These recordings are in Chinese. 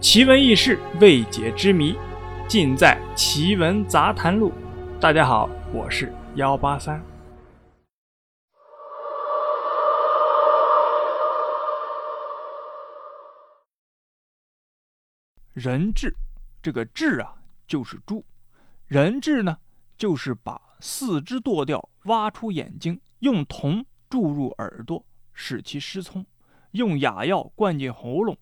奇闻异事、未解之谜，尽在《奇闻杂谈录》。大家好，我是幺八三。人质，这个质啊，就是猪；人质呢，就是把四肢剁掉，挖出眼睛，用铜注入耳朵，使其失聪；用哑药灌进喉咙，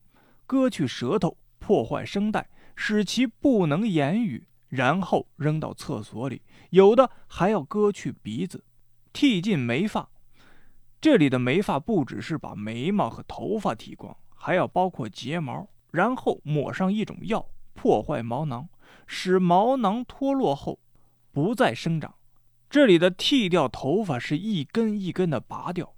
割去舌头。破坏声带，使其不能言语，然后扔到厕所里。有的还要割去鼻子，剃尽眉发。这里的眉发不只是把眉毛和头发剃光，还要包括睫毛，然后抹上一种药，破坏毛囊，使毛囊脱落后不再生长。这里的剃掉头发是一根一根的拔掉，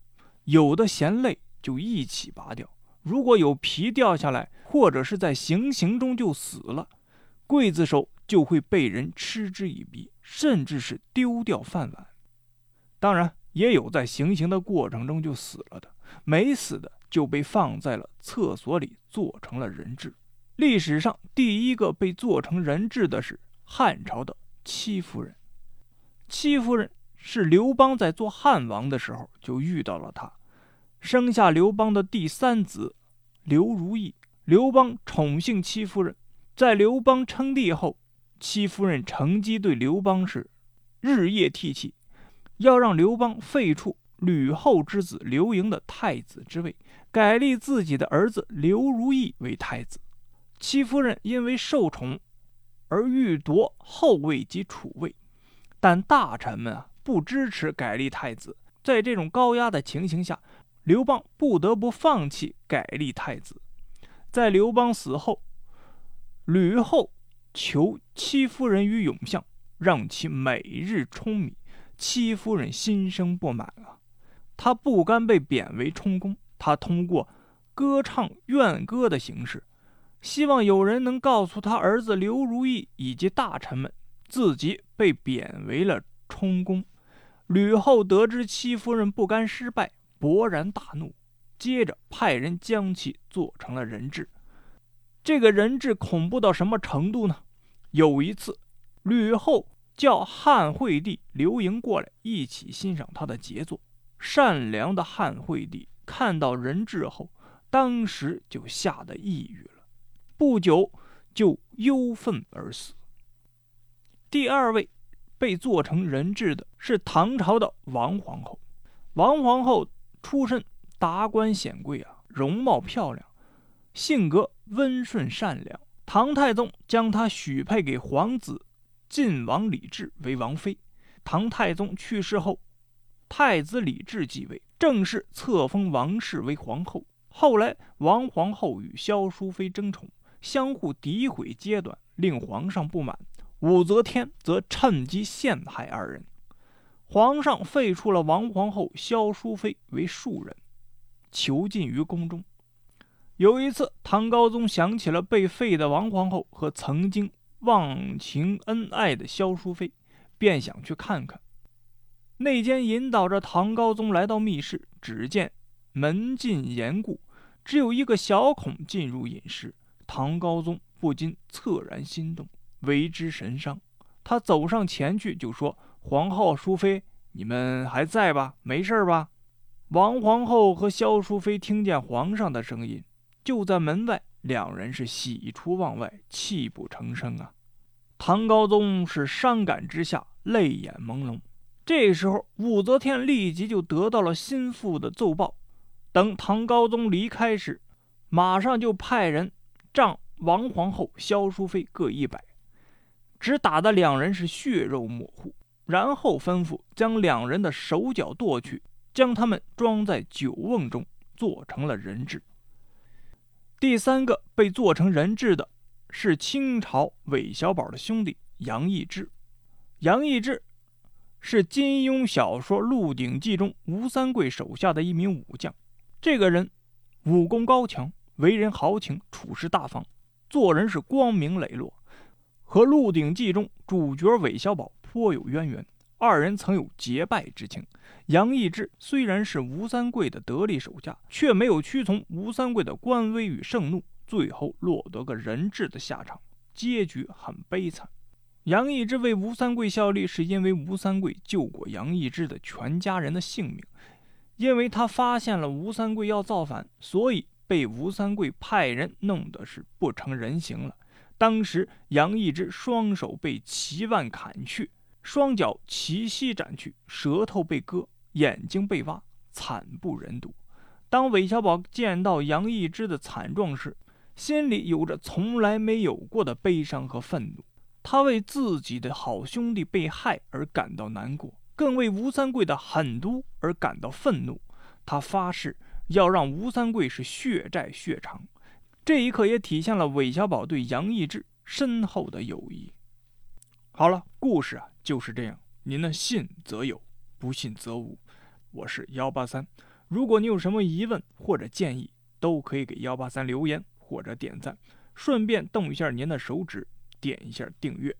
有的嫌累就一起拔掉。如果有皮掉下来，或者是在行刑中就死了，刽子手就会被人嗤之以鼻，甚至是丢掉饭碗。当然，也有在行刑的过程中就死了的，没死的就被放在了厕所里做成了人质。历史上第一个被做成人质的是汉朝的戚夫人。戚夫人是刘邦在做汉王的时候就遇到了他。生下刘邦的第三子刘如意。刘邦宠幸戚夫人，在刘邦称帝后，戚夫人乘机对刘邦是日夜提气，要让刘邦废黜吕后之子刘盈的太子之位，改立自己的儿子刘如意为太子。戚夫人因为受宠而欲夺后位及储位，但大臣们啊不支持改立太子，在这种高压的情形下。刘邦不得不放弃改立太子。在刘邦死后，吕后求戚夫人于永相，让其每日舂米。戚夫人心生不满啊，她不甘被贬为充公，她通过歌唱怨歌的形式，希望有人能告诉他儿子刘如意以及大臣们，自己被贬为了充公。吕后得知戚夫人不甘失败。勃然大怒，接着派人将其做成了人质。这个人质恐怖到什么程度呢？有一次，吕后叫汉惠帝刘盈过来一起欣赏他的杰作。善良的汉惠帝看到人质后，当时就吓得抑郁了，不久就忧愤而死。第二位被做成人质的是唐朝的王皇后。王皇后。出身达官显贵啊，容貌漂亮，性格温顺善良。唐太宗将她许配给皇子晋王李治为王妃。唐太宗去世后，太子李治继位，正式册封王氏为皇后。后来，王皇后与萧淑妃争宠，相互诋毁揭短，令皇上不满。武则天则趁机陷害二人。皇上废黜了王皇后萧淑妃为庶人，囚禁于宫中。有一次，唐高宗想起了被废的王皇后和曾经忘情恩爱的萧淑妃，便想去看看。内监引导着唐高宗来到密室，只见门禁严固，只有一个小孔进入隐室。唐高宗不禁恻然心动，为之神伤。他走上前去就说。皇后、淑妃，你们还在吧？没事吧？王皇后和萧淑妃听见皇上的声音，就在门外，两人是喜出望外，泣不成声啊！唐高宗是伤感之下，泪眼朦胧。这时候，武则天立即就得到了心腹的奏报，等唐高宗离开时，马上就派人仗王皇后、萧淑妃各一百，只打得两人是血肉模糊。然后吩咐将两人的手脚剁去，将他们装在酒瓮中，做成了人质。第三个被做成人质的是清朝韦小宝的兄弟杨义之。杨义之是金庸小说《鹿鼎记》中吴三桂手下的一名武将。这个人武功高强，为人豪情，处事大方，做人是光明磊落，和《鹿鼎记》中主角韦小宝。颇有渊源，二人曾有结拜之情。杨义之虽然是吴三桂的得力手下，却没有屈从吴三桂的官威与盛怒，最后落得个人质的下场，结局很悲惨。杨义之为吴三桂效力，是因为吴三桂救过杨义之的全家人的性命。因为他发现了吴三桂要造反，所以被吴三桂派人弄得是不成人形了。当时杨义之双手被齐万砍去，双脚齐膝斩去，舌头被割，眼睛被挖，惨不忍睹。当韦小宝见到杨义之的惨状时，心里有着从来没有过的悲伤和愤怒。他为自己的好兄弟被害而感到难过。更为吴三桂的狠毒而感到愤怒，他发誓要让吴三桂是血债血偿。这一刻也体现了韦小宝对杨义之深厚的友谊。好了，故事啊就是这样，您呢信则有，不信则无。我是幺八三，如果你有什么疑问或者建议，都可以给幺八三留言或者点赞，顺便动一下您的手指，点一下订阅。